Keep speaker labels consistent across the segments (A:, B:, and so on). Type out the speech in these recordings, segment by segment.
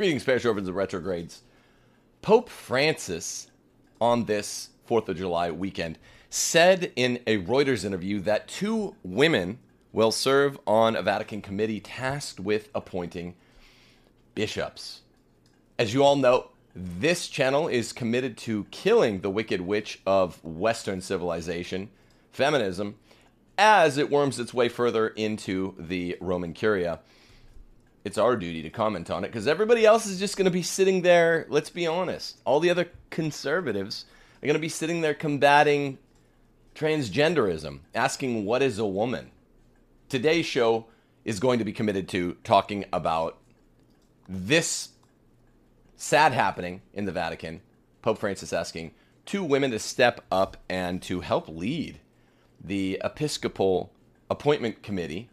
A: Greetings, parish orphans and retrogrades. Pope Francis, on this 4th of July weekend, said in a Reuters interview that two women will serve on a Vatican committee tasked with appointing bishops. As you all know, this channel is committed to killing the wicked witch of Western civilization, feminism, as it worms its way further into the Roman Curia. It's our duty to comment on it because everybody else is just going to be sitting there. Let's be honest. All the other conservatives are going to be sitting there combating transgenderism, asking what is a woman. Today's show is going to be committed to talking about this sad happening in the Vatican. Pope Francis asking two women to step up and to help lead the Episcopal Appointment Committee,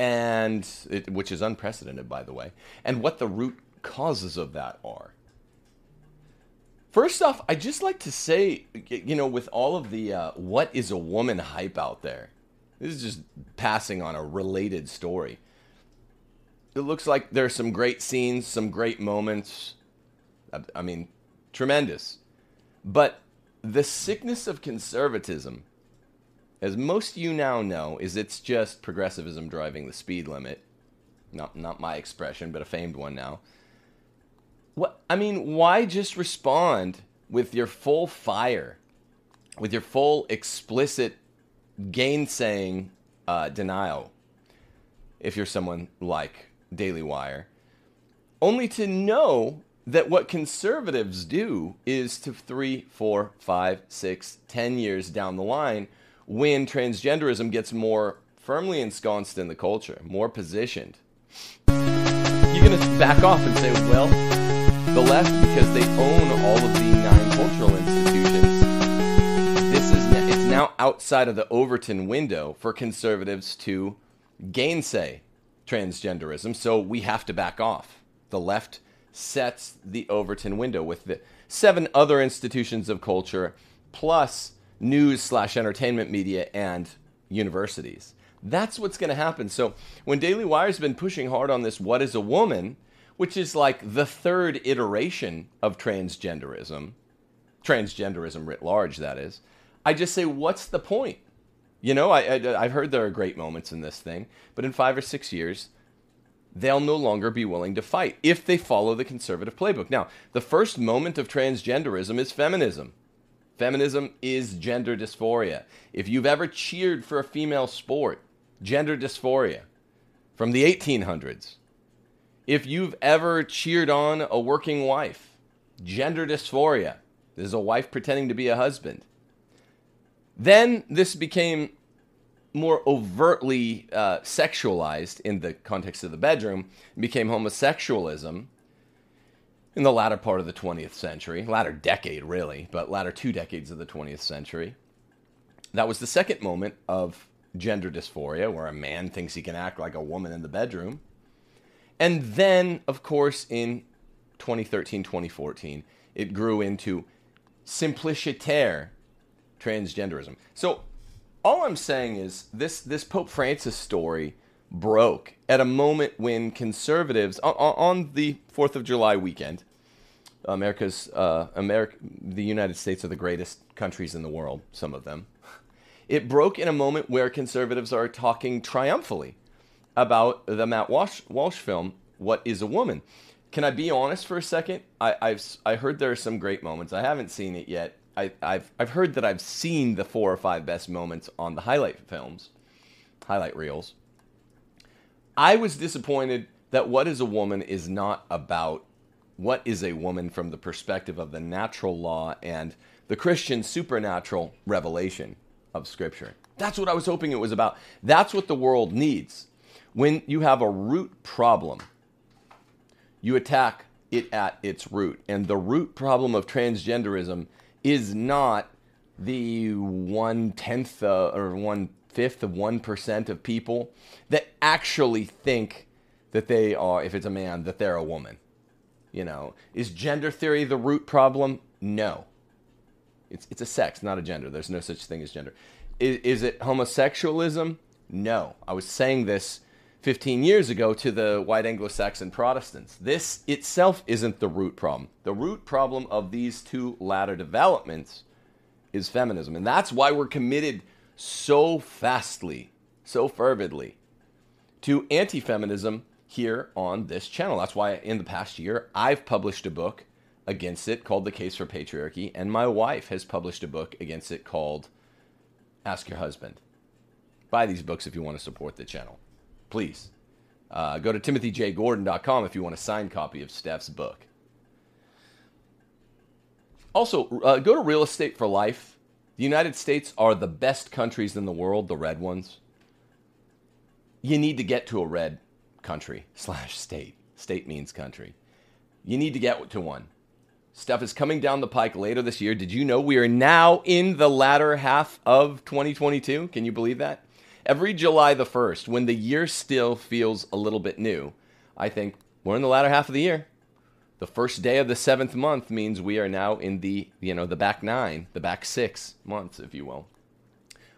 A: and it, which is unprecedented, by the way, and what the root causes of that are. First off, I just like to say, you know, with all of the uh, what is a woman hype out there, this is just passing on a related story. It looks like there's some great scenes, some great moments. I mean, tremendous. But the sickness of conservatism, as most of you now know, is it's just progressivism driving the speed limit. Not not my expression, but a famed one now. What I mean, why just respond with your full fire, with your full explicit gainsaying uh, denial? If you're someone like Daily Wire, only to know that what conservatives do is to three, four, five, six, ten years down the line, when transgenderism gets more firmly ensconced in the culture, more positioned, you're going to back off and say, well, the left, because they own all of the nine cultural institutions, this is it's now outside of the Overton window for conservatives to gainsay transgenderism, so we have to back off. The left sets the Overton window with the seven other institutions of culture, plus news slash entertainment media and universities. That's what's going to happen. So when Daily Wire's been pushing hard on this, what is a woman? which is like the third iteration of transgenderism, transgenderism writ large, that is. I just say, what's the point? You know, I, I, have heard there are great moments in this thing, but in five or six years, they'll no longer be willing to fight if they follow the conservative playbook. Now, the first moment of transgenderism is feminism. Feminism is gender dysphoria. If you've ever cheered for a female sport, gender dysphoria from the 1800s, if you've ever cheered on a working wife, gender dysphoria, this is a wife pretending to be a husband. Then this became more overtly uh, sexualized in the context of the bedroom, became homosexualism in the latter part of the 20th century, latter decade really, but latter two decades of the 20th century. That was the second moment of gender dysphoria, where a man thinks he can act like a woman in the bedroom. And then, of course, in 2013, 2014, it grew into simpliciter transgenderism. So, all I'm saying is this this Pope Francis story broke at a moment when conservatives on, the 4th of July weekend, America's uh, America, the United States are the greatest countries in the world, some of them. It broke in a moment where conservatives are talking triumphantly about the Matt Walsh, Walsh film, What is a Woman? Can I be honest for a second? I, I've I heard there are some great moments. I haven't seen it yet. I, have I've heard that I've seen the four or five best moments on the highlight films, highlight reels. I was disappointed that What is a Woman is not about what is a woman from the perspective of the natural law and the Christian supernatural revelation of Scripture. That's what I was hoping it was about. That's what the world needs. When you have a root problem, you attack it at its root. And the root problem of transgenderism is not the one tenth uh, or one fifth of one percent of people that actually think that they are, if it's a man, that they're a woman. You know, is gender theory the root problem? No. It's, it's a sex, not a gender. There's no such thing as gender. Is, is it homosexualism? No. I was saying this 15 years ago to the white Anglo Saxon Protestants. This itself isn't the root problem. The root problem of these two latter developments is feminism. And that's why we're committed so fastly, so fervidly to anti feminism here on this channel. That's why in the past year I've published a book against it called The Case for Patriarchy, and my wife has published a book against it called Ask Your Husband. Buy these books if you want to support the channel. Please. Uh, go to timothyjgordon.com if you want a signed copy of Steph's book. Also, uh, go to Real Estate for Life. The United States are the best countries in the world, the red ones. You need to get to a red country slash state. State means country. You need to get to one. Stuff is coming down the pike later this year. Did you know we are now in the latter half of 2022? Can you believe that? Every July the 1st, when the year still feels a little bit new, I think we're in the latter half of the year. The first day of the seventh month means we are now in the, you know, the back nine, the back six months, if you will.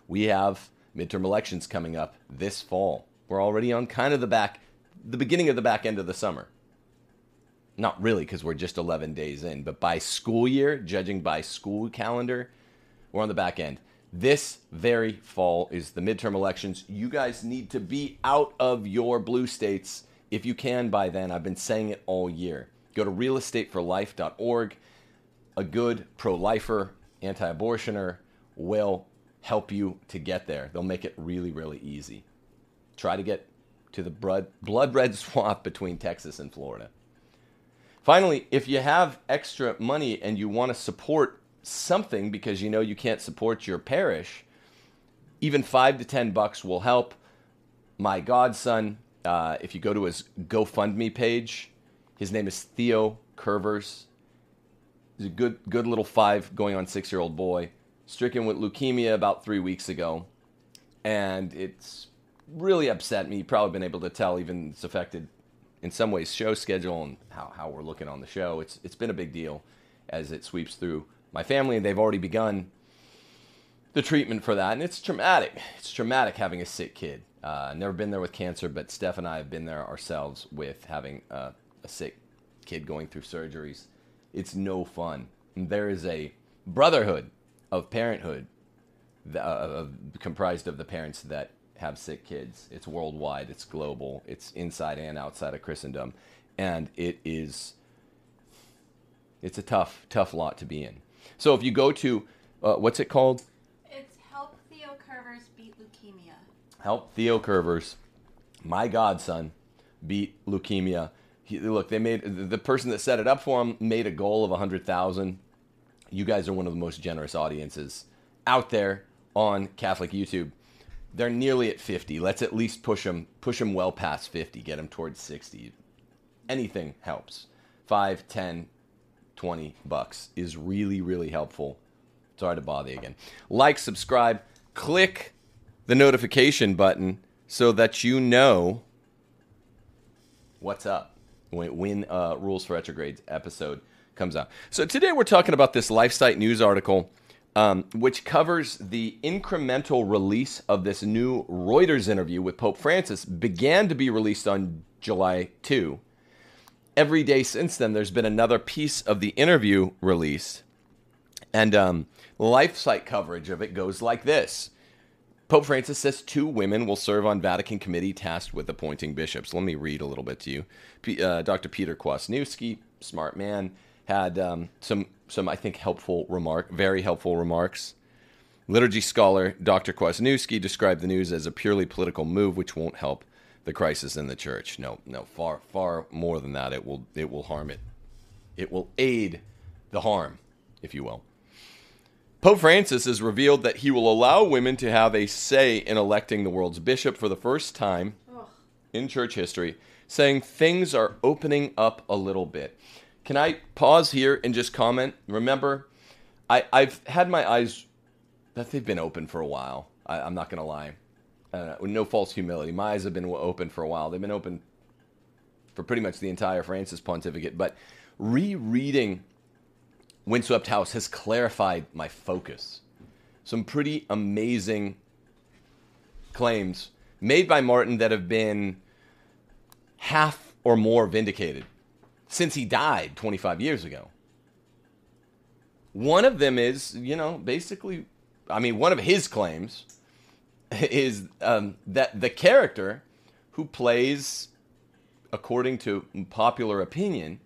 A: We have midterm elections coming up this fall. We're already on kind of the back, the beginning of the back end of the summer. Not really, because we're just 11 days in, but by school year, judging by school calendar, we're on the back end. This very fall is the midterm elections. You guys need to be out of your blue states if you can by then. I've been saying it all year. Go to realestateforlife.org. A good pro lifer, anti abortioner will help you to get there. They'll make it really, really easy. Try to get to the blood, red swamp between Texas and Florida. Finally, if you have extra money and you want to support something because you know you can't support your parish, even five to ten bucks will help. My godson, uh, if you go to his GoFundMe page, his name is Theo Curvers. He's a good, good little five going on six year old boy, stricken with leukemia about three weeks ago, and it's really upset me. Probably been able to tell, even it's affected in some ways show schedule and how, how we're looking on the show. It's it's been a big deal as it sweeps through my family, and they've already begun the treatment for that, and it's traumatic. It's traumatic having a sick kid. Uh, never been there with cancer, but Steph and I have been there ourselves with having a sick kid going through surgeries. It's no fun. And there is a brotherhood of parenthood uh, comprised of the parents that have sick kids. It's worldwide, it's global, it's inside and outside of Christendom, and it is it's a tough, tough lot to be in. So if you go to uh, what's it called?
B: It's Help Theo Curvers Beat Leukemia.
A: Help Theo Curvers, my godson, beat leukemia. Look, they made the person that set it up for him made a goal of a hundred thousand. You guys are one of the most generous audiences out there on Catholic YouTube. They're nearly at 50. Let's at least push them push them well past 50. Get them towards 60. Anything helps. 5, 10, 20 bucks is really, really helpful. Sorry to bother you again. Like, subscribe, click the notification button so that you know what's up when, when uh, Rules for Retrogrades episode comes out. So today we're talking about this LifeSite news article, um, which covers the incremental release of this new Reuters interview with Pope Francis, began to be released on July 2 every day since then, there's been another piece of the interview released. And um, LifeSite coverage of it goes like this Pope Francis says two women will serve on Vatican committee tasked with appointing bishops. Let me read a little bit to you. P- uh, Dr. Peter Kwasniewski, smart man, had um, some, some, I think, helpful remark, very helpful remarks. Liturgy scholar Dr. Kwasniewski described the news as a purely political move, which won't help the crisis in the church. No, no, far, far more than that. It will, it will harm it. It will aid the harm, if you will. Pope Francis has revealed that he will allow women to have a say in electing the world's bishop for the first time Ugh. in church history, saying things are opening up a little bit. Can I pause here and just comment? Remember, I, I've had my eyes that they've been open for a while. I, I'm not going to lie uh, no false humility. My eyes have been open for a while. They've been open for pretty much the entire Francis pontificate. But rereading Windswept House has clarified my focus. Some pretty amazing claims made by Martin that have been half or more vindicated since he died 25 years ago. One of them is, you know, basically, I mean, one of his claims is um, that the character who plays, according to popular opinion,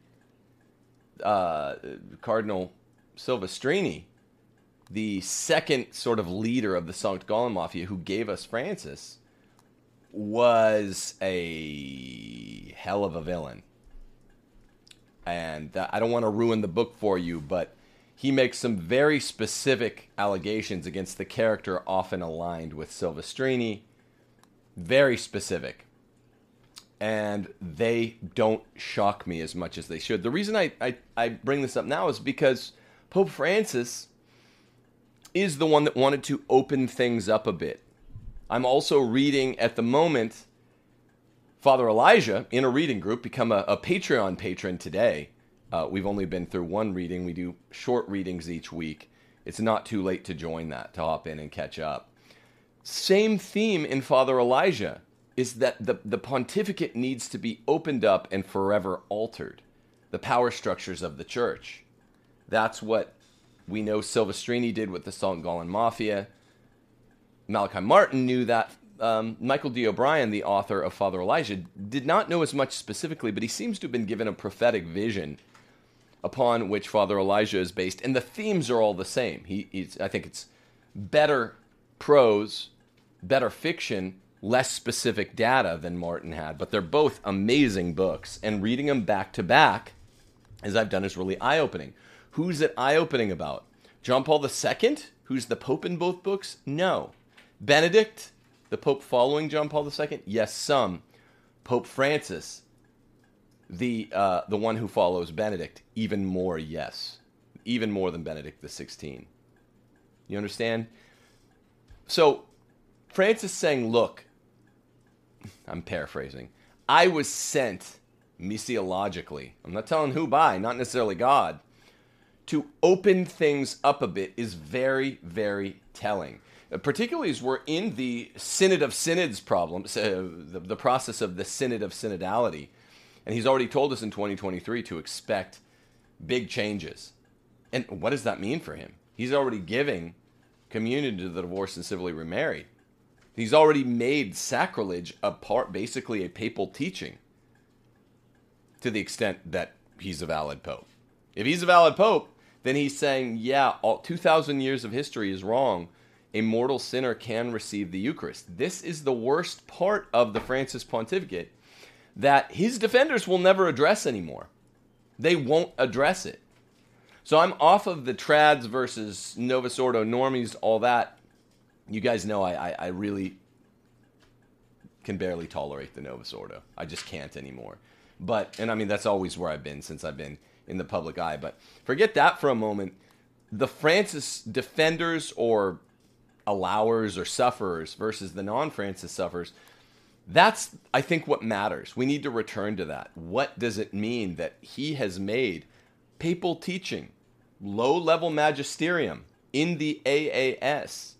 A: uh, Cardinal Silvestrini, the second sort of leader of the Sankt Gallen Mafia who gave us Francis, was a hell of a villain. And I don't want to ruin the book for you, but he makes some very specific allegations against the character often aligned with Silvestrini. Very specific. And they don't shock me as much as they should. The reason I, I, I bring this up now is because Pope Francis is the one that wanted to open things up a bit. I'm also reading at the moment Father Elijah in a reading group, become a, a Patreon patron today. Uh, we've only been through one reading. We do short readings each week. It's not too late to join that, to hop in and catch up. Same theme in Father Elijah is that the, the pontificate needs to be opened up and forever altered, the power structures of the church. That's what we know Silvestrini did with the St. Gallen Mafia. Malachi Martin knew that. Um, Michael D. O'Brien, the author of Father Elijah, did not know as much specifically, but he seems to have been given a prophetic vision upon which Father Elijah is based, and the themes are all the same. He, I think it's better prose, better fiction, less specific data than Martin had, but they're both amazing books, and reading them back to back, as I've done, is really eye opening. Who's it eye opening about? John Paul II, who's the Pope in both books? No. Benedict, the Pope following John Paul II? Yes, some. Pope Francis, the uh, the one who follows Benedict, even more. Yes, even more than Benedict the. You understand? So Francis saying, "Look, I'm paraphrasing. I was sent missiologically. I'm not telling who by, not necessarily God." To open things up a bit is very, very telling particularly as we're in the Synod of Synods problem, uh, the, the process of the Synod of Synodality. And he's already told us in 2023 to expect big changes. And what does that mean for him? He's already giving communion to the divorced and civilly remarried. He's already made sacrilege a part, basically a papal teaching, to the extent that he's a valid pope. If he's a valid pope, then he's saying, yeah, all 2,000 years of history is wrong a mortal sinner can receive the Eucharist. This is the worst part of the Francis pontificate that his defenders will never address anymore. They won't address it. So I'm off of the trads versus Novus Ordo normies, all that. You guys know I, I, I really can barely tolerate the Novus Ordo. I just can't anymore. But, and I mean, that's always where I've been since I've been in the public eye. But forget that for a moment. The Francis defenders or allowers or sufferers versus the non Francis sufferers. That's, I think, what matters. We need to return to that. What does it mean that he has made papal teaching, low level magisterium in the AAS?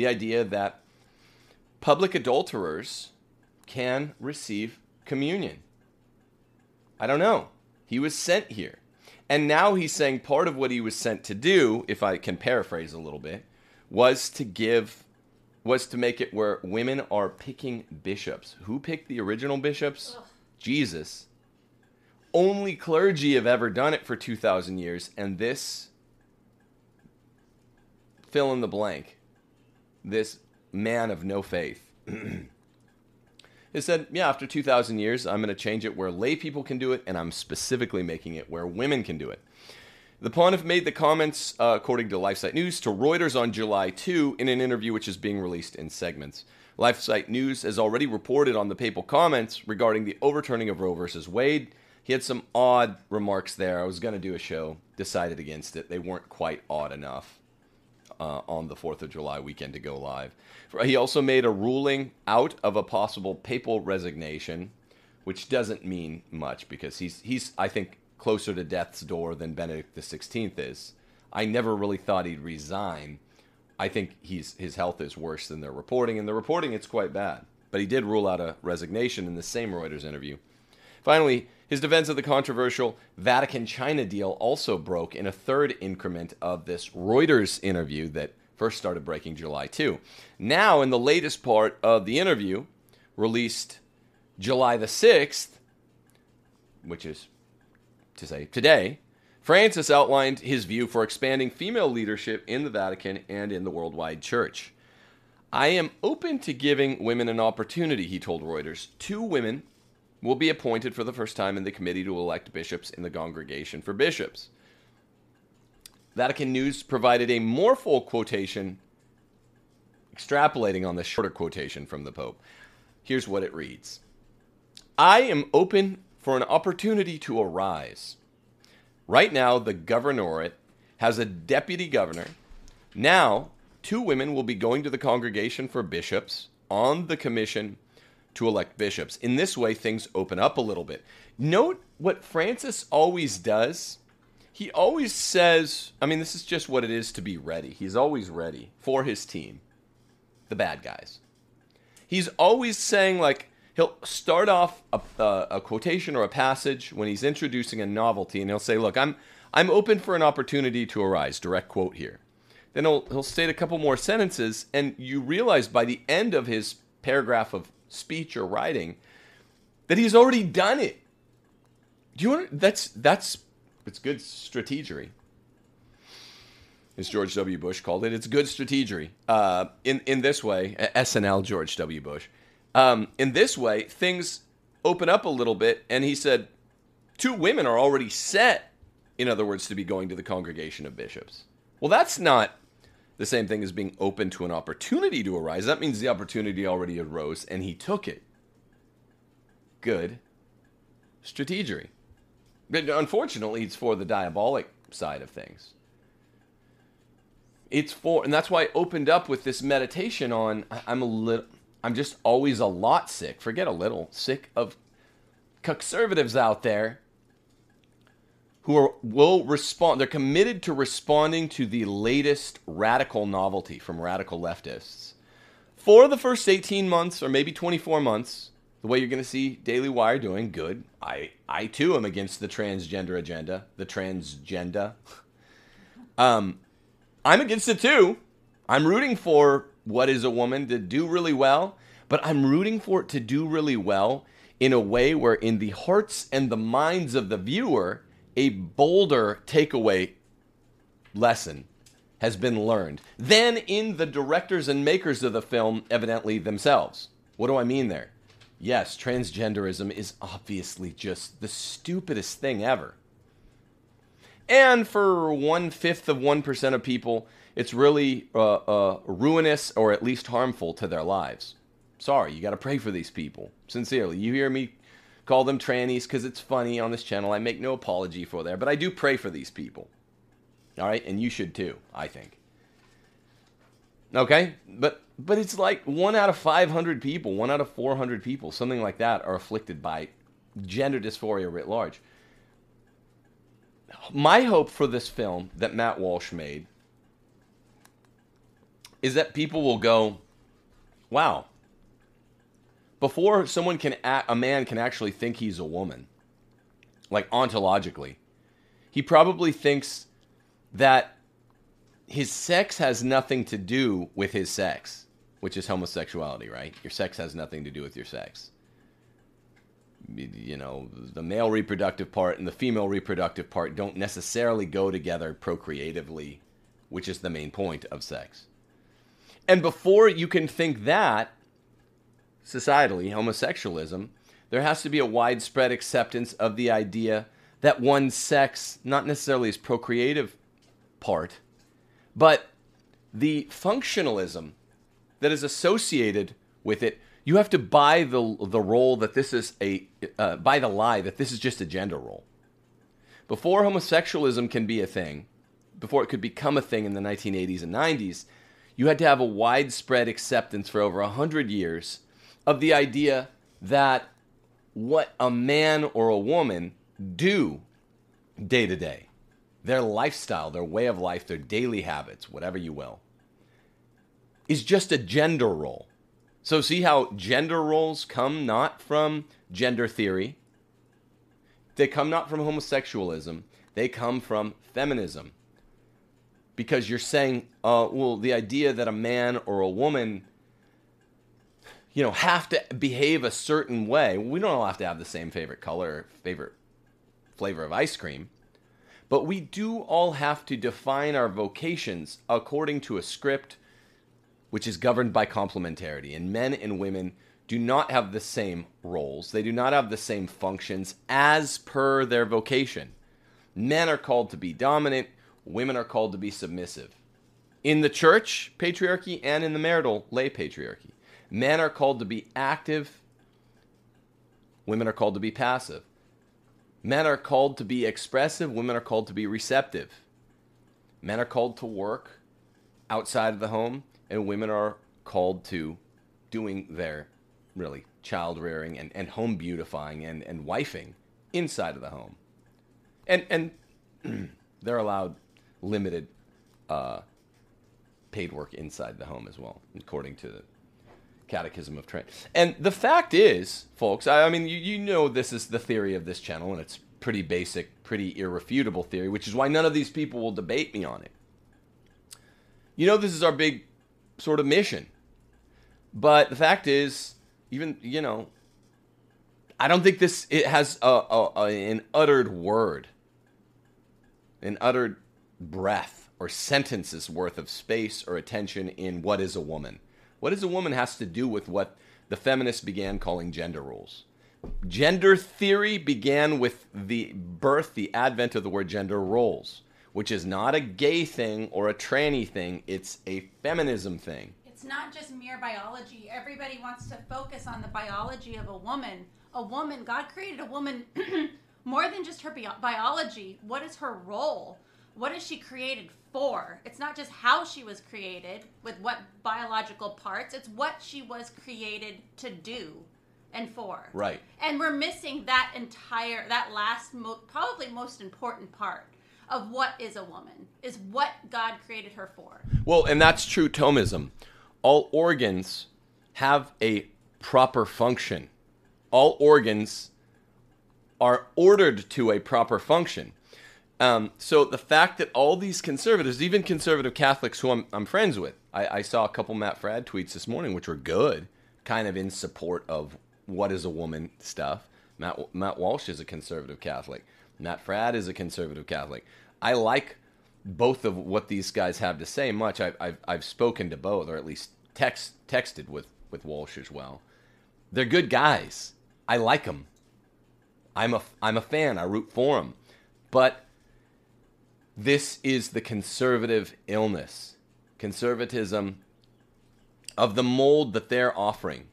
A: The idea that public adulterers can receive communion. I don't know. He was sent here. And now he's saying part of what he was sent to do, if I can paraphrase a little bit, was to give was to make it where women are picking bishops. Who picked the original bishops? Ugh. Jesus. Only clergy have ever done it for 2,000 years, and this fill in the blank, this man of no faith, he said, Yeah, after 2,000 years, I'm going to change it where lay people can do it, and I'm specifically making it where women can do it. The Pontiff made the comments, uh, according to LifeSite News, to Reuters on July 2 in an interview which is being released in segments. LifeSite News has already reported on the papal comments regarding the overturning of Roe versus Wade. He had some odd remarks there. I was going to do a show, decided against it. They weren't quite odd enough uh, on the 4th of July weekend to go live. He also made a ruling out of a possible papal resignation, which doesn't mean much because he's, he's I think, closer to death's door than Benedict XVI is. I never really thought he'd resign. I think he's his health is worse than they're reporting. In the reporting, it's quite bad. But he did rule out a resignation in the same Reuters interview. Finally, his defense of the controversial Vatican China deal also broke in a third increment of this Reuters interview that first started breaking July 2. Now, in the latest part of the interview, released July the 6th, which is to say today, Francis outlined his view for expanding female leadership in the Vatican and in the worldwide church. I am open to giving women an opportunity, he told Reuters. Two women will be appointed for the first time in the committee to elect bishops in the Congregation for Bishops. Vatican News provided a more full quotation, extrapolating on the shorter quotation from the Pope. Here's what it reads I am open for an opportunity to arise. Right now, the governorate has a deputy governor. Now, two women will be going to the Congregation for Bishops on the commission to elect bishops. In this way, things open up a little bit. Note what Francis always does. He always says, I mean, this is just what it is to be ready. He's always ready for his team, the bad guys. He's always saying, like, he'll start off a, a, quotation or a passage when he's introducing a novelty, and he'll say, Look, I'm, I'm open for an opportunity to arise. Direct quote here. Then he'll, he'll state a couple more sentences, and you realize by the end of his paragraph of speech or writing that he's already done it. Do you want that's that's it's good strategery. As George W. Bush called it, it's good strategery. Uh, in in this way, SNL George W. Bush. Um, in this way, things open up a little bit, and he said, two women are already set. In other words, to be going to the congregation of bishops. Well, that's not the same thing as being open to an opportunity to arise. That means the opportunity already arose and he took it. Good strategery. But unfortunately, it's for the diabolic side of things. It's for, and that's why I opened up with this meditation on I'm a little, I'm just always a lot sick, forget a little, sick of conservatives out there who are, will respond. They're committed to responding to the latest radical novelty from radical leftists. For the first 18 months or maybe 24 months, the way you're going to see Daily Wire doing, good. I, I too am against the transgender agenda, the transgender. Um, I'm against it too. I'm rooting for what is a woman to do really well, but I'm rooting for it to do really well in a way where, in the hearts and the minds of the viewer, a bolder takeaway lesson has been learned than in the directors and makers of the film, evidently themselves. What do I mean there? Yes, transgenderism is obviously just the stupidest thing ever. And for one fifth of 1% of people, it's really uh, uh, ruinous or at least harmful to their lives. Sorry, you got to pray for these people. Sincerely. You hear me call them trannies because it's funny on this channel. I make no apology for that, but I do pray for these people. All right, and you should too, I think. Okay, but but it's like one out of 500 people, one out of 400 people, something like that, are afflicted by gender dysphoria writ large. My hope for this film that Matt Walsh made is that people will go, "Wow, before someone can a man can actually think he's a woman like ontologically he probably thinks that his sex has nothing to do with his sex which is homosexuality right? Your sex has nothing to do with your sex. You know the male reproductive part and the female reproductive part don't necessarily go together procreatively which is the main point of sex. And before you can think that societally, homosexualism, there has to be a widespread acceptance of the idea that one's sex, not necessarily its procreative part, but the functionalism that is associated with it. You have to buy the the role that this is a uh, buy the lie that this is just a gender role. Before homosexualism can be a thing, before it could become a thing in the 1980s and 90s, you had to have a widespread acceptance for over 100 years of the idea that what a man or a woman do day to day, their lifestyle, their way of life, their daily habits, whatever you will, is just a gender role. So, see how gender roles come not from gender theory, They come not from homosexualism, they come from feminism. Because you're saying, uh, well, the idea that a man or a woman, you know, have to behave a certain way. We don't all have to have the same favorite color, favorite flavor of ice cream. But we do all have to define our vocations according to a script which is governed by complementarity. And men and women do not have the same roles, they do not have the same functions as per their vocation. Men are called to be dominant, women are called to be submissive. In the church, patriarchy, and in the marital, lay patriarchy. Men are called to be active, women are called to be passive. Men are called to be expressive, women are called to be receptive. Men are called to work outside of the home, and women are called to doing their really child rearing and, and home beautifying and, and wifing inside of the home. And and they're allowed limited uh, paid work inside the home as well, according to the Catechism of Trent. And the fact is, folks, I, I mean, you, you know this is the theory of this channel, and it's pretty basic, pretty irrefutable theory, which is why none of these people will debate me on it. You know, this is our big sort of mission. But the fact is, even you know, I don't think this it has a, a, a, an uttered word, an uttered breath or sentences worth of space or attention in what is a woman. What is a woman has to do with what the feminists began calling gender roles. Gender theory began with the birth, the advent of the word gender roles, which is not a gay thing or a tranny thing, it's a feminism thing
B: it's not just mere biology. Everybody wants to focus on the biology of a woman. A woman, God created a woman more than just her bi- biology. What is her role? What is she created for? It's not just how she was created with what biological parts, it's what she was created to do and for.
A: Right.
B: And we're missing that entire, that last, mo- probably most important part of what is a woman, is what God created her for.
A: Well, and that's true Thomism all organs have a proper function. All organs are ordered to a proper function. Um, so the fact that all these conservatives, even conservative Catholics who I'm, I'm friends with, I, I, saw a couple Matt Fradd tweets this morning, which were good, kind of in support of what is a woman stuff. Matt, Matt Walsh is a conservative Catholic. Matt Fradd is a conservative Catholic. I like both of what these guys have to say much. I've, I've, I've spoken to both, or at least text, texted with, with Walsh as well. They're good guys. I like them. I'm a, I'm a fan. I root for them. But this is the conservative illness. Conservatism of the mold that they're offering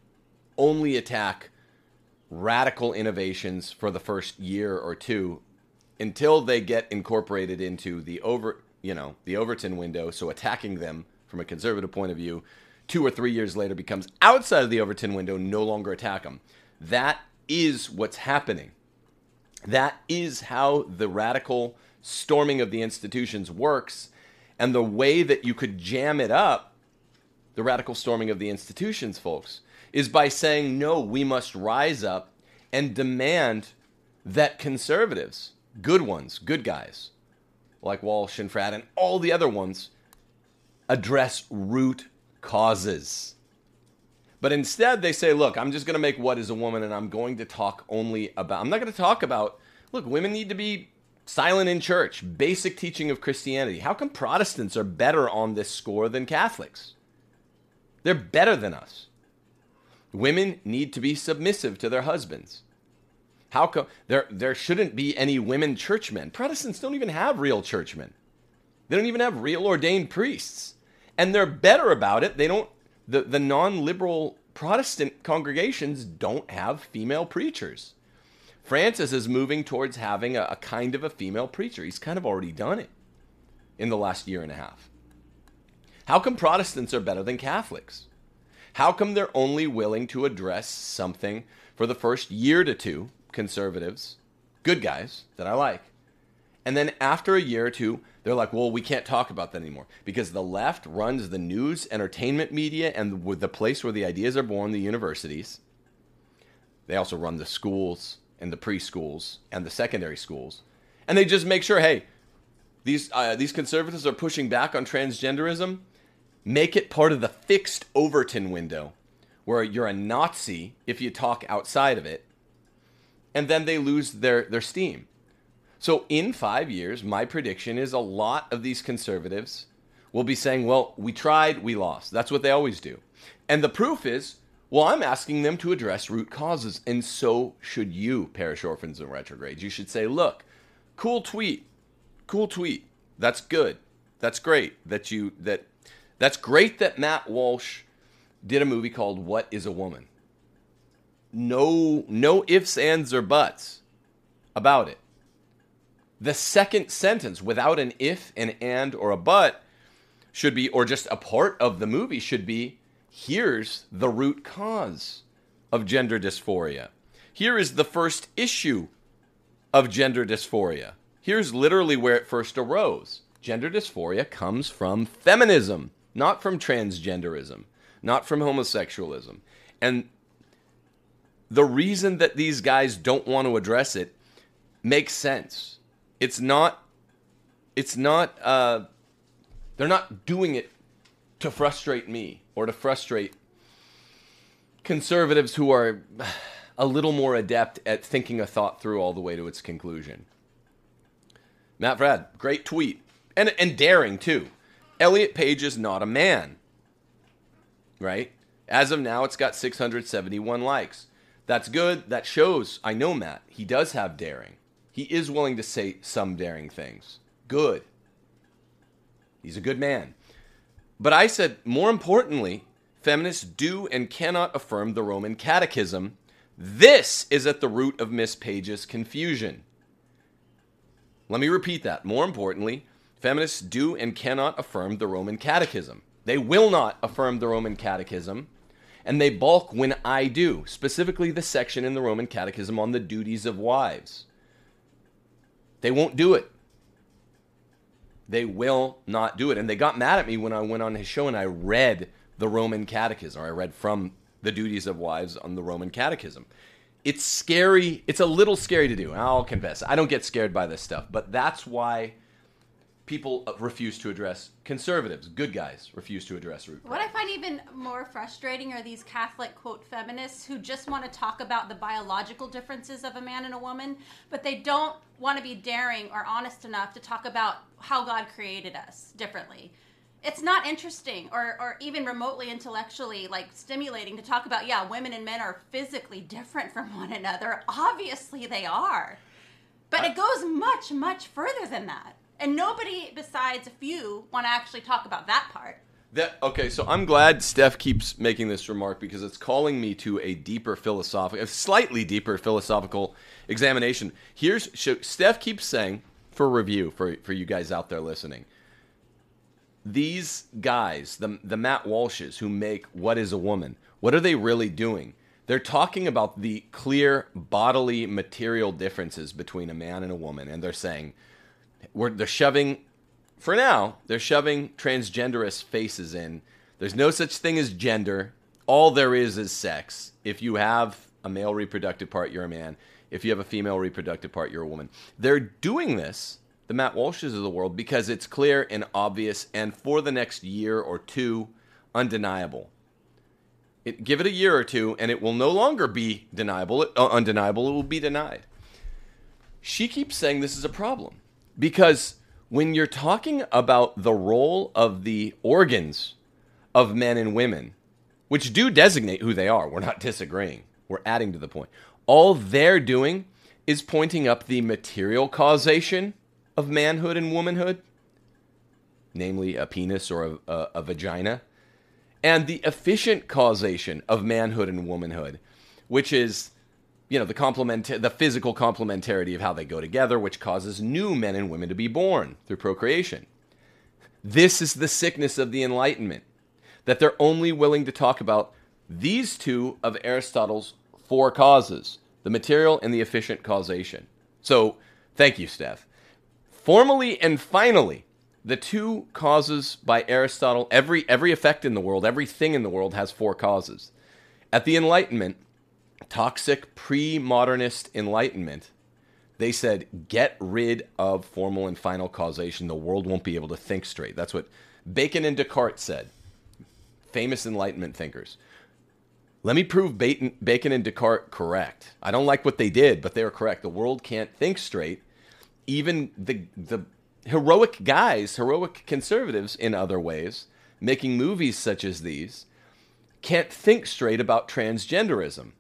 A: only attack radical innovations for the first year or two until they get incorporated into the over you know the Overton window. So attacking them from a conservative point of view, two or three years later becomes outside of the Overton window, no longer attack them. That is what's happening. That is how the radical storming of the institutions works. And the way that you could jam it up, the radical storming of the institutions, folks, is by saying, no, we must rise up and demand that conservatives, good ones, good guys, like Walsh and Fradd and all the other ones, address root causes. But instead, they say, look, I'm just going to make what is a woman and I'm going to talk only about, I'm not going to talk about, look, women need to be silent in church, basic teaching of Christianity. How come Protestants are better on this score than Catholics? They're better than us. Women need to be submissive to their husbands. How come there there shouldn't be any women churchmen? Protestants don't even have real churchmen. They don't even have real ordained priests. And they're better about it. They don't the, the non-liberal Protestant congregations don't have female preachers. Francis is moving towards having a, a kind of a female preacher. He's kind of already done it in the last year and a half. How come Protestants are better than Catholics? How come they're only willing to address something for the first year to two, conservatives, good guys that I like, and then after a year or two, they're like, well, we can't talk about that anymore because the left runs the news, entertainment media, and the place where the ideas are born, the universities. They also run the schools, and the preschools and the secondary schools, and they just make sure, hey, these uh, these conservatives are pushing back on transgenderism. Make it part of the fixed Overton window, where you're a Nazi if you talk outside of it, and then they lose their their steam. So in five years, my prediction is a lot of these conservatives will be saying, "Well, we tried, we lost." That's what they always do, and the proof is well, I'm asking them to address root causes, and so should you, parish orphans and retrogrades. You should say, look, cool tweet, cool tweet. That's good. That's great that you that that's great that Matt Walsh did a movie called What is a Woman. No no ifs, ands, or buts about it. The second sentence, without an if, an and, or a but, should be, or just a part of the movie should be here's the root cause of gender dysphoria. Here is the first issue of gender dysphoria. Here's literally where it first arose. Gender dysphoria comes from feminism, not from transgenderism, not from homosexualism. And the reason that these guys don't want to address it makes sense. It's not it's not uh they're not doing it to frustrate me or to frustrate conservatives who are a little more adept at thinking a thought through all the way to its conclusion. Matt Fradd, great tweet. And, and daring, too. Elliot Page is not a man. Right? As of now, it's got 671 likes. That's good. That shows, I know Matt, he does have daring. He is willing to say some daring things. Good. He's a good man. But I said, more importantly, feminists do and cannot affirm the Roman Catechism. This is at the root of Miss Page's confusion. Let me repeat that. More importantly, feminists do and cannot affirm the Roman Catechism. They will not affirm the Roman Catechism, and they balk when I do, specifically the section in the Roman Catechism on the duties of wives. They won't do it. They will not do it. And they got mad at me when I went on his show and I read the Roman Catechism, or I read from the duties of wives on the Roman Catechism. It's scary. It's a little scary to do. I'll confess. I don't get scared by this stuff, but that's why people uh, refuse to address conservatives, good guys refuse to address root.
B: What I find even more frustrating are these Catholic quote feminists who just want to talk about the biological differences of a man and a woman, but they don't want to be daring or honest enough to talk about how God created us differently. It's not interesting or, or even remotely intellectually like stimulating to talk about, yeah, women and men are physically different from one another. Obviously they are. But it goes much, much further than that and nobody besides a few want to actually talk about that part.
A: That okay, so I'm glad Steph keeps making this remark because it's calling me to a deeper philosophical, a slightly deeper philosophical examination. Here's Steph keeps saying for review for for you guys out there listening. These guys, the the Matt Walshes who make What Is a Woman, what are they really doing? They're talking about the clear bodily material differences between a man and a woman, and they're saying we're, they're shoving, for now, they're shoving transgenderist faces in. There's no such thing as gender. All there is is sex. If you have a male reproductive part, you're a man. If you have a female reproductive part, you're a woman. They're doing this, the Matt Walshes of the world, because it's clear and obvious, and for the next year or two, undeniable. It, give it a year or two, and it will no longer be deniable, uh, undeniable. It will be denied. She keeps saying this is a problem because when you're talking about the role of the organs of men and women, which do designate who they are, we're not disagreeing, we're adding to the point. All they're doing is pointing up the material causation of manhood and womanhood, namely a penis or a, a, a vagina, and the efficient causation of manhood and womanhood, which is you know the complement the physical complementarity of how they go together which causes new men and women to be born through procreation. This is the sickness of the enlightenment that they're only willing to talk about these two of aristotle's four causes the material and the efficient causation. So thank you steph. Formally and finally the two causes by aristotle every every effect in the world everything in the world has four causes. At the enlightenment toxic pre modernist enlightenment, they said, get rid of formal and final causation. The world won't be able to think straight. That's what Bacon and Descartes said, famous Enlightenment thinkers. Let me prove Bacon and Descartes correct. I don't like what they did, but they were correct. The world can't think straight. Even the, the heroic guys, heroic conservatives in other ways, making movies such as these, can't think straight about transgenderism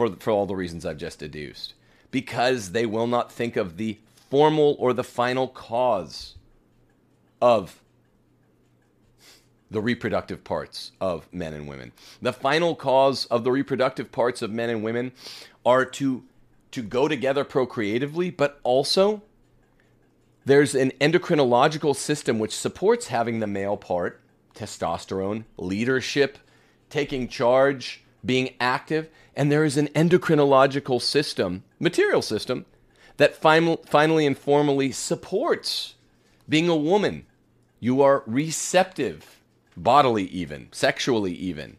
A: for, for all the reasons I've just deduced. Because they will not think of the formal or the final cause of the reproductive parts of men and women. The final cause of the reproductive parts of men and women are to to go together procreatively, but also there's an endocrinological system which supports having the male part, testosterone, leadership, taking charge, being active, and there is an endocrinological system, material system that fin- finally and formally supports being a woman. You are receptive, bodily even, sexually even.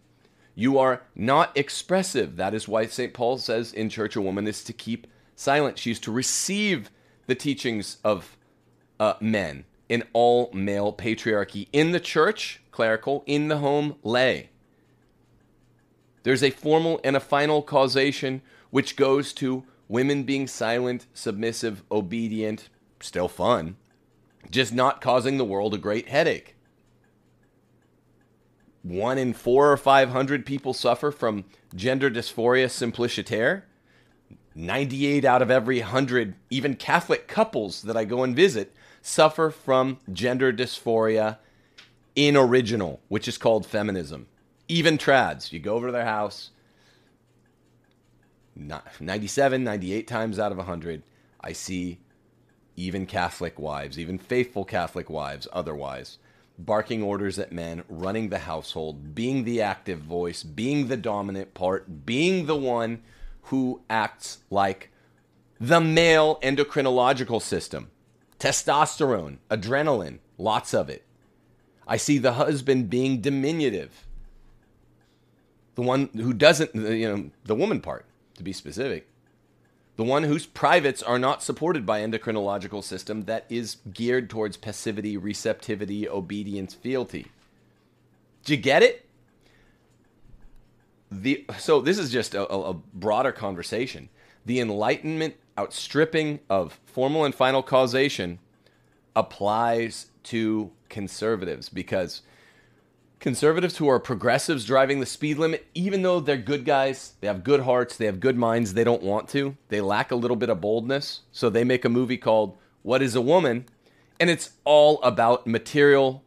A: You are not expressive. That is why St. Paul says in Church a woman is to keep silent. She's to receive the teachings of uh, men in all male patriarchy in the church, clerical, in the home, lay. There's a formal and a final causation which goes to women being silent, submissive, obedient, still fun, just not causing the world a great headache one in four or five hundred people suffer from gender dysphoria simpliciter. 98 out of every 100, even Catholic couples that I go and visit, suffer from gender dysphoria in original, which is called feminism. Even trads, you go over to their house, 97, 98 times out of 100, I see even Catholic wives, even faithful Catholic wives, otherwise, barking orders at men, running the household, being the active voice, being the dominant part, being the one who acts like the male endocrinological system. Testosterone, adrenaline, lots of it. I see the husband being diminutive. The one who doesn't, you know, the woman part, to be specific the one whose privates are not supported by endocrinological system that is geared towards passivity, receptivity, obedience, fealty. Do you get it? The, so this is just a, a broader conversation. The Enlightenment outstripping of formal and final causation applies to conservatives because conservatives who are progressives driving the speed limit, even though they're good guys, they have good hearts, they have good minds, they don't want to. They lack a little bit of boldness. So they make a movie called What is a Woman? And it's all about material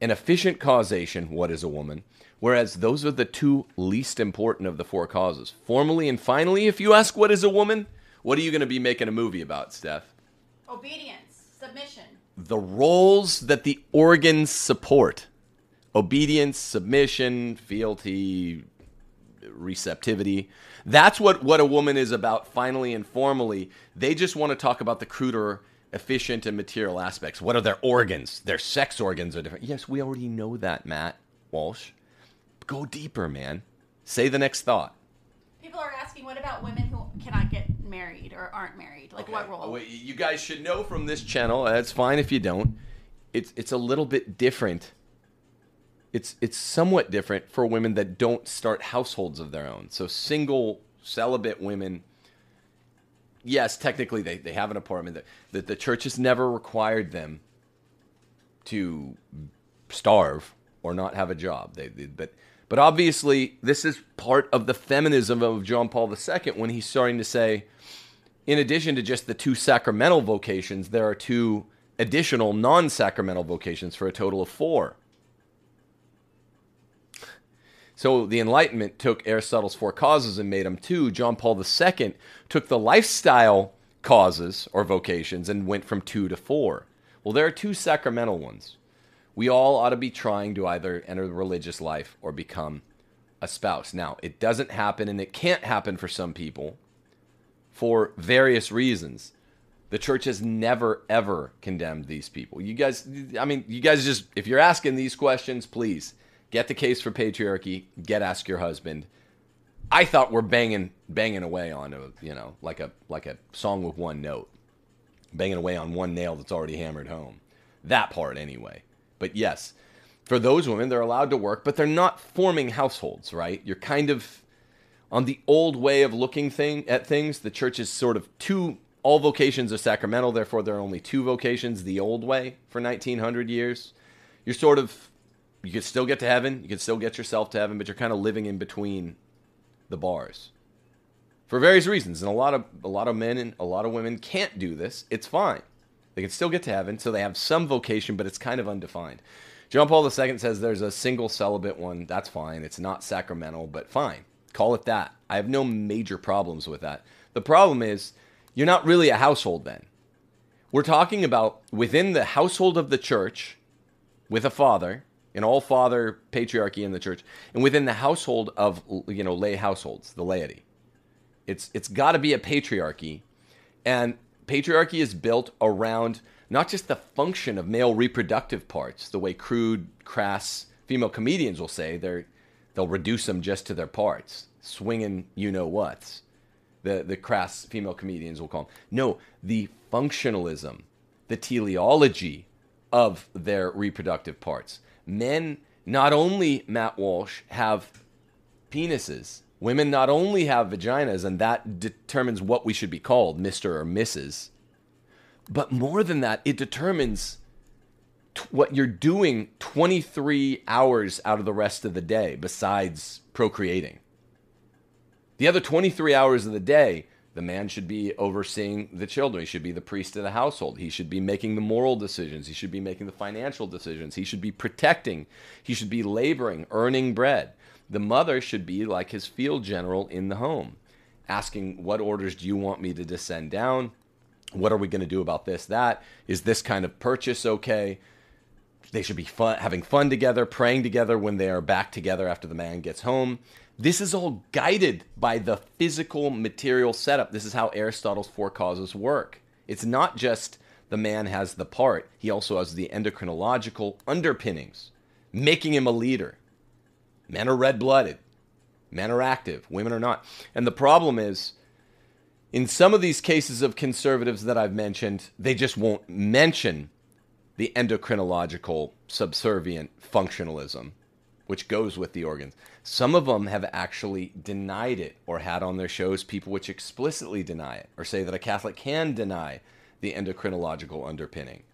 A: and efficient causation, what is a woman? Whereas those are the two least important of the four causes. Formally and finally, if you ask what is a woman, what are you going to be making a movie about, Steph?
B: Obedience, submission.
A: The roles that the organs support obedience, submission, fealty, receptivity. That's what, what a woman is about, finally and formally. They just want to talk about the cruder, efficient, and material aspects. What are their organs? Their sex organs are different. Yes, we already know that, Matt Walsh. Go deeper, man. Say the next thought.
B: People are asking, what about women who cannot get married or aren't married? Like, okay. what role?
A: Oh, you guys should know from this channel. That's fine if you don't. It's it's a little bit different it's it's somewhat different for women that don't start households of their own. So single celibate women yes, technically they, they have an apartment that, that the church has never required them to starve or not have a job. They, they, but but obviously this is part of the feminism of John Paul II when he's starting to say in addition to just the two sacramental vocations, there are two additional non-sacramental vocations for a total of four. So the Enlightenment took Aristotle's four causes and made them two. John Paul II took the lifestyle causes or vocations and went from two to four. Well, there are two sacramental ones. We all ought to be trying to either enter the religious life or become a spouse. Now, it doesn't happen and it can't happen for some people for various reasons. The church has never, ever condemned these people. You guys, I mean, you guys just, if you're asking these questions, please Get the case for patriarchy. Get Ask Your Husband. I thought we're banging banging away on a you know like a like a song with one note, banging away on one nail that's already hammered home. That part anyway. But yes, for those women, they're allowed to work, but they're not forming households, right? You're kind of on the old way of looking thing at things. The church is sort of two. All vocations are sacramental, therefore there are only two vocations. The old way for 1900 years, you're sort of you can still get to heaven, you can still get yourself to heaven, but you're kind of living in between the bars for various reasons. And a lot of a lot of men and a lot of women can't do this. It's fine. They can still get to heaven, so they have some vocation, but it's kind of undefined. John Paul II says there's a single celibate one. That's fine. It's not sacramental, but fine. Call it that. I have no major problems with that. The problem is you're not really a household then. We're talking about within the household of the church with a father, an all father patriarchy in the church, and within the household of you know lay households, the laity. It's it's got to be a patriarchy, and patriarchy is built around not just the function of male reproductive parts, the way crude, crass female comedians will say they're they'll reduce them just to their parts, swinging you know what's. The the crass female comedians will call them. No, the functionalism, the teleology of their reproductive parts. Men not only Matt Walsh have penises. Women not only have vaginas, and that determines what we should be called, Mr. or Mrs. But more than that, it determines t- what you're doing 23 hours out of the rest of the day besides procreating. The other 23 hours of the day, the man should be overseeing the children. He should be the priest of the household. He should be making the moral decisions. He should be making the financial decisions. He should be protecting. He should be laboring, earning bread. The mother should be like his field general in the home, asking, What orders do you want me to descend down? What are we going to do about this, that? Is this kind of purchase okay? They should be fun, having fun together, praying together when they are back together after the man gets home. This is all guided by the physical material setup. This is how Aristotle's four causes work. It's not just the man has the part, he also has the endocrinological underpinnings, making him a leader. Men are red blooded, men are active, women are not. And the problem is, in some of these cases of conservatives that I've mentioned, they just won't mention the endocrinological subservient functionalism, which goes with the organs. Some of them have actually denied it or had on their shows people which explicitly deny it or say that a Catholic can deny the endocrinological underpinning.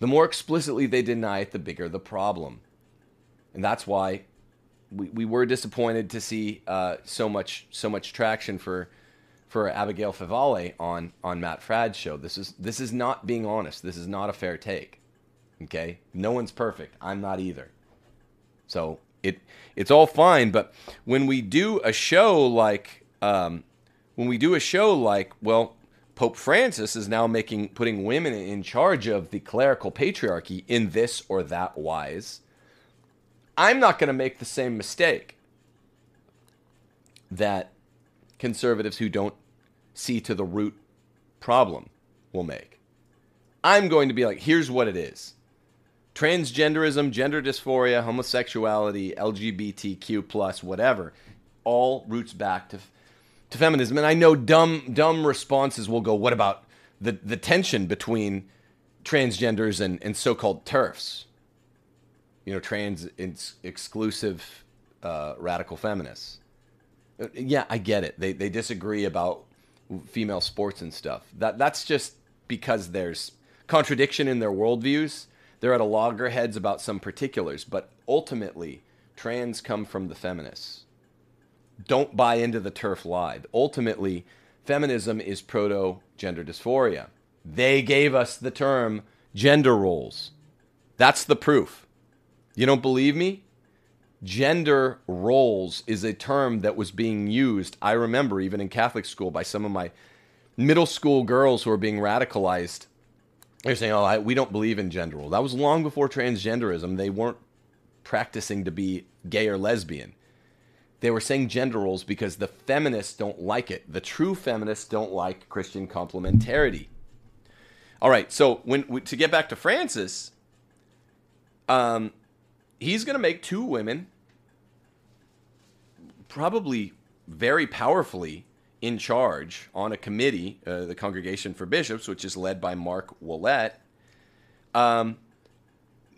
A: The more explicitly they deny it, the bigger the problem. And that's why we, we were disappointed to see uh, so much so much traction for for Abigail Favale on on Matt Fradd's show. This is this is not being honest. This is not a fair take. Okay, no one's perfect. I'm not either. So it it's all fine. But when we do a show like um, when we do a show like well, Pope Francis is now making putting women in charge of the clerical patriarchy in this or that wise. I'm not going to make the same mistake that conservatives who don't see to the root problem will make. I'm going to be like, here's what it is transgenderism, gender dysphoria, homosexuality, LGBTQ plus, whatever, all roots back to to feminism. And I know dumb dumb responses will go, what about the the tension between transgenders and, and so-called TERFs? You know, trans exclusive uh, radical feminists. Uh, yeah, I get it. They they disagree about female sports and stuff. That that's just because there's contradiction in their worldviews. They're at a loggerheads about some particulars, but ultimately, trans come from the feminists. Don't buy into the TERF lie. Ultimately, feminism is proto gender dysphoria. They gave us the term gender roles. That's the proof. You don't believe me? gender roles is a term that was being used, I remember even in Catholic school, by some of my middle school girls who were being radicalized. They're saying, oh, I, we don't believe in gender roles. That was long before transgenderism. They weren't practicing to be gay or lesbian. They were saying gender roles because the feminists don't like it. The true feminists don't like Christian complementarity. All right, so when to get back to Francis, um, he's going to make two women probably very powerfully in charge on a committee, uh, the Congregation for Bishops, which is led by Marc Ouellet, um,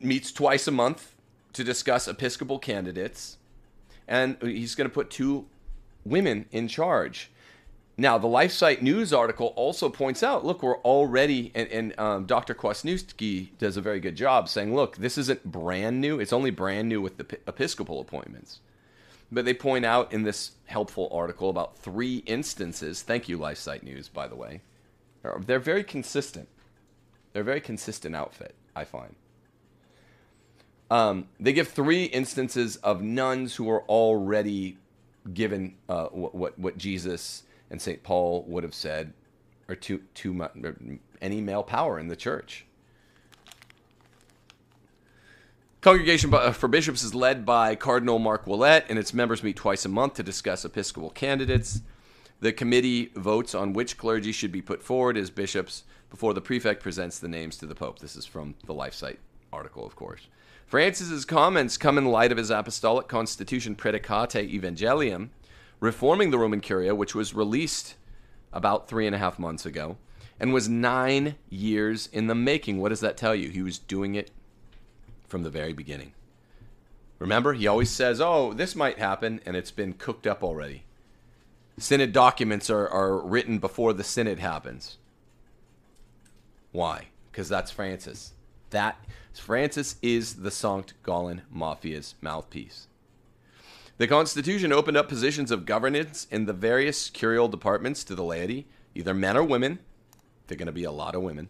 A: meets twice a month to discuss Episcopal candidates, and he's going to put two women in charge. Now, the LifeSite News article also points out look, we're already, and, and um, Dr. Kwasniewski does a very good job saying, look, this isn't brand new. It's only brand new with the Episcopal appointments. But they point out in this helpful article about three instances. Thank you, LifeSite News, by the way. They're very consistent. They're a very consistent outfit, I find. Um, they give three instances of nuns who are already given uh, what, what, what Jesus and St. Paul would have said, or too, too much, any male power in the church. Congregation uh, for Bishops is led by Cardinal Marc Ouellet, and its members meet twice a month to discuss Episcopal candidates. The committee votes on which clergy should be put forward as bishops before the prefect presents the names to the Pope. This is from the LifeSite article, of course. Francis's comments come in light of his apostolic constitution Praedicate Evangelium, reforming the Roman Curia, which was released about three and a half months ago and was nine years in the making. What does that tell you? He was doing it from the very beginning. Remember, he always says, oh, this might happen, and it's been cooked up already. Synod documents are, are written before the synod happens. Why? Because that's Francis. That Francis is the Sankt Gallen Mafia's mouthpiece. The Constitution opened up positions of governance in the various curial departments to the laity, either men or women. They're going to be a lot of women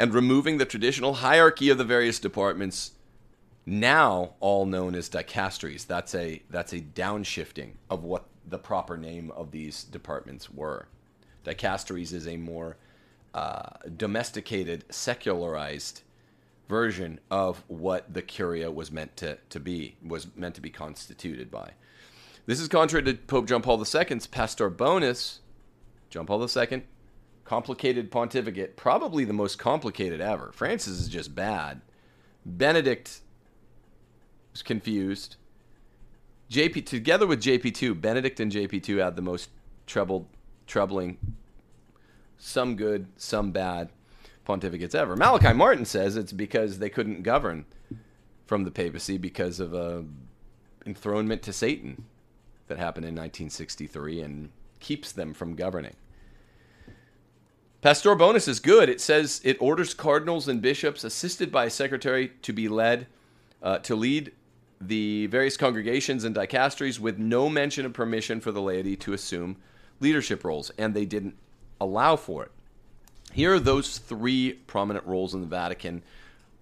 A: and removing the traditional hierarchy of the various departments, now all known as dicasteries. That's a that's a downshifting of what the proper name of these departments were. Dicasteries is a more uh, domesticated, secularized version of what the curia was meant to, to be, was meant to be constituted by. This is contrary to Pope John Paul II's Pastor Bonus. John Paul II complicated pontificate, probably the most complicated ever. Francis is just bad. Benedict was confused. JP together with JP2, Benedict and JP2 had the most troubled, troubling, some good, some bad pontificates ever. Malachi Martin says it's because they couldn't govern from the papacy because of a enthronement to Satan that happened in 1963 and keeps them from governing. Pastor bonus is good. It says it orders cardinals and bishops, assisted by a secretary, to be led uh, to lead the various congregations and dicasteries with no mention of permission for the laity to assume leadership roles, and they didn't allow for it. Here are those three prominent roles in the Vatican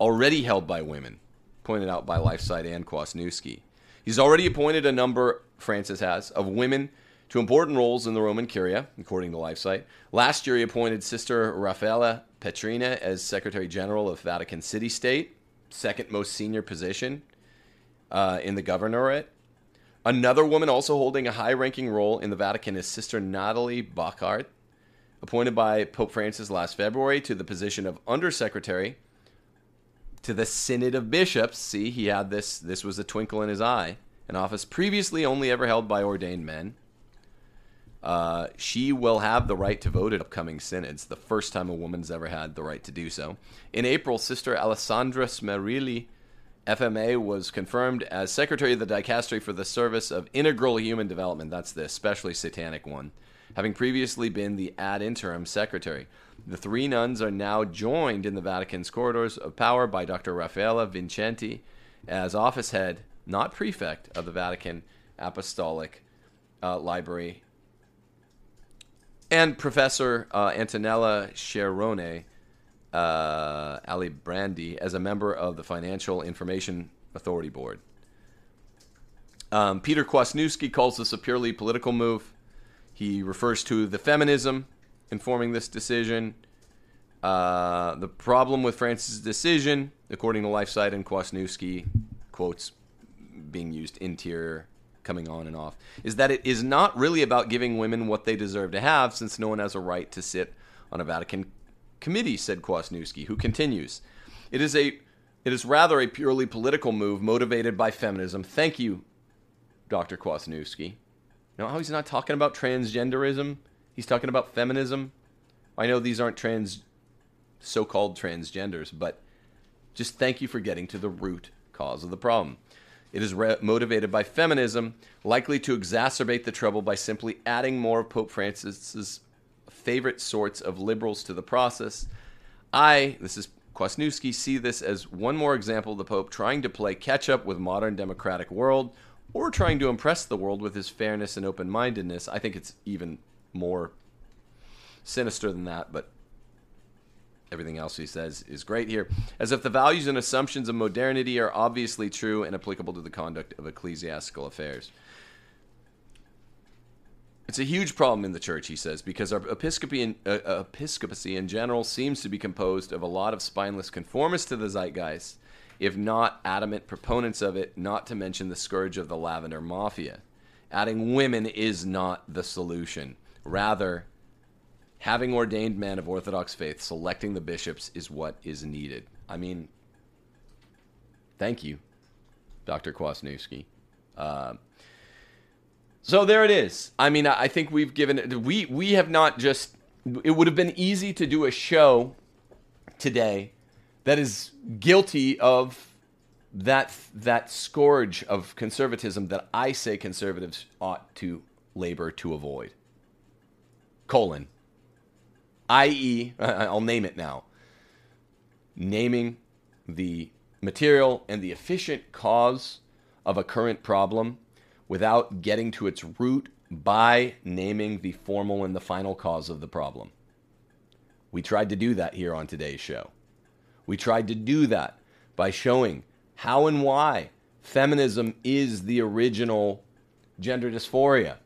A: already held by women, pointed out by LifeSite and Kwasniewski. He's already appointed a number, Francis has, of women to important roles in the Roman Curia, according to LifeSite. Last year, he appointed Sister Raffaella Petrini as Secretary General of Vatican City State, second most senior position uh, in the governorate. Another woman also holding a high ranking role in the Vatican is Sister Nathalie Becquart, appointed by Pope Francis last February to the position of Undersecretary to the Synod of Bishops. See, he had this, this was a twinkle in his eye, an office previously only ever held by ordained men. Uh, she will have the right to vote at upcoming synods, the first time a woman's ever had the right to do so. In April, Sister Alessandra Smerilli, FMA, was confirmed as Secretary of the Dicastery for the Service of Integral Human Development. That's the especially satanic one, having previously been the ad interim secretary. The three nuns are now joined in the Vatican's corridors of power by Dr. Raffaella Vincenti as office head, not prefect, of the Vatican Apostolic uh, Library and Professor uh, Antonella Sciarrone uh, Alibrandi as a member of the Financial Information Authority Board. Um, Peter Kwasniewski calls this a purely political move. He refers to the feminism informing this decision. Uh, the problem with Francis' decision, according to LifeSite and Kwasniewski, quotes being used interior coming on and off, is that it is not really about giving women what they deserve to have, since no one has a right to sit on a Vatican committee, said Kwasniewski, who continues. It is a it is rather a purely political move motivated by feminism. Thank you, Dr. Kwasniewski. Know how he's not talking about transgenderism? He's talking about feminism. I know these aren't trans, so-called transgenders, but just thank you for getting to the root cause of the problem. It is re- motivated by feminism, likely to exacerbate the trouble by simply adding more of Pope Francis's favorite sorts of liberals to the process. I, this is Kwasniewski, see this as one more example of the Pope trying to play catch up with modern democratic world or trying to impress the world with his fairness and open mindedness. I think it's even more sinister than that, but everything else he says is great here. As if the values and assumptions of modernity are obviously true and applicable to the conduct of ecclesiastical affairs. It's a huge problem in the church, he says, because our episcopacy, uh, episcopacy in general seems to be composed of a lot of spineless conformists to the zeitgeist, if not adamant proponents of it, not to mention the scourge of the lavender mafia. Adding women is not the solution. Rather, having ordained men of Orthodox faith selecting the bishops is what is needed. I mean, thank you, Dr. Kwasniewski. Uh, so there it is. I mean, I think we've given we we have not just. It would have been easy to do a show today that is guilty of that that scourge of conservatism that I say conservatives ought to labor to avoid. Colon. I.e., I'll name it now. Naming the material and the efficient cause of a current problem without getting to its root by naming the formal and the final cause of the problem. We tried to do that here on today's show. We tried to do that by showing how and why feminism is the original gender dysphoria.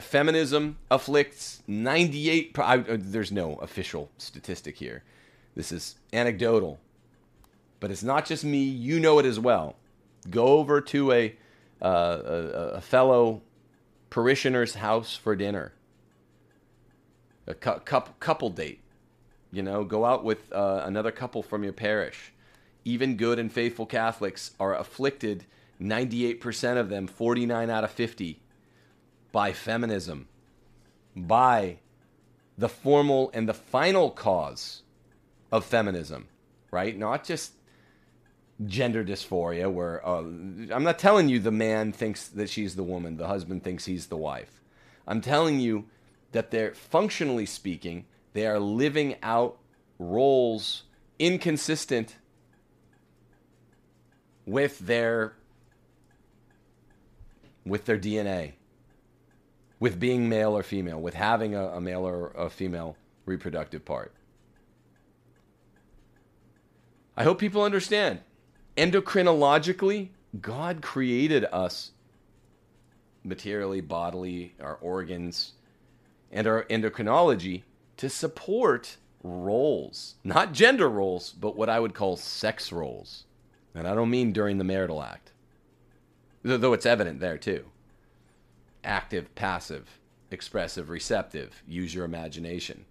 A: Feminism afflicts 98 I, uh, there's no official statistic here. This is anecdotal. But it's not just me, you know it as well. Go over to a, uh, a, a, fellow parishioner's house for dinner, a cu- couple date. You know, go out with uh, another couple from your parish. Even good and faithful Catholics are afflicted, 98% of them, 49 out of 50, by feminism, by the formal and the final cause of feminism, right? Not just gender dysphoria where uh, I'm not telling you the man thinks that she's the woman, the husband thinks he's the wife. I'm telling you that they're functionally speaking, they are living out roles inconsistent with their with their DNA, with being male or female, with having a, a male or a female reproductive part. I hope people understand endocrinologically, God created us materially, bodily, our organs, and our endocrinology to support roles, not gender roles, but what I would call sex roles. And I don't mean during the marital act, though it's evident there too. Active, passive, expressive, receptive, use your imagination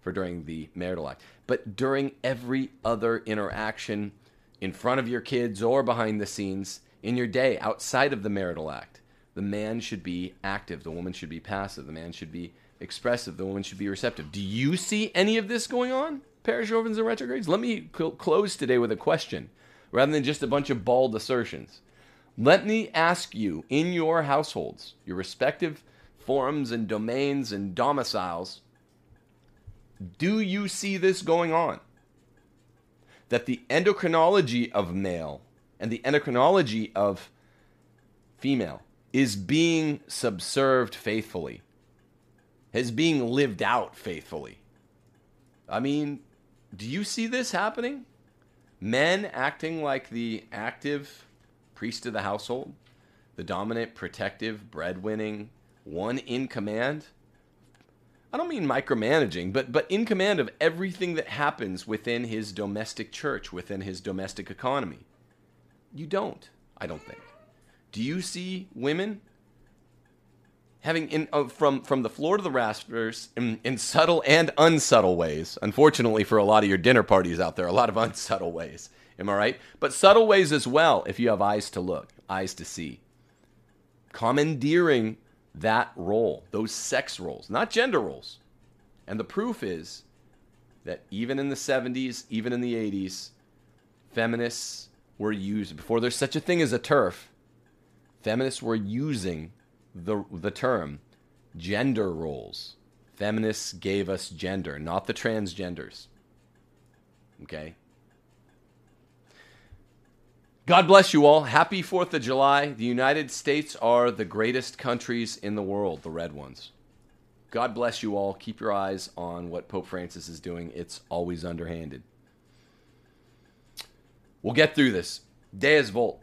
A: for during the marital act. But during every other interaction in front of your kids or behind the scenes in your day outside of the marital act. The man should be active, the woman should be passive, the man should be expressive, the woman should be receptive. Do you see any of this going on, parish orphans and retrogrades? Let me cl- close today with a question rather than just a bunch of bald assertions. Let me ask you in your households, your respective forums and domains and domiciles, do you see this going on? that the endocrinology of male and the endocrinology of female is being subserved faithfully, is being lived out faithfully. I mean, do you see this happening? Men acting like the active priest of the household, the dominant, protective, breadwinning, one in command I don't mean micromanaging, but but in command of everything that happens within his domestic church, within his domestic economy. You don't, I don't think. Do you see women having in uh, from from the floor to the rafters in, in subtle and unsubtle ways? Unfortunately, for a lot of your dinner parties out there, a lot of unsubtle ways Am I right? But subtle ways as well, if you have eyes to look, eyes to see. Commandeering that role, those sex roles, not gender roles. And the proof is that even in the 70s, even in the 80s, feminists were used, before there's such a thing as a TERF, feminists were using the, the term gender roles. Feminists gave us gender, not the transgenders. Okay? God bless you all. Happy 4th of July. The United States are the greatest countries in the world, the red ones. God bless you all. Keep your eyes on what Pope Francis is doing. It's always underhanded. We'll get through this. Deus Vult.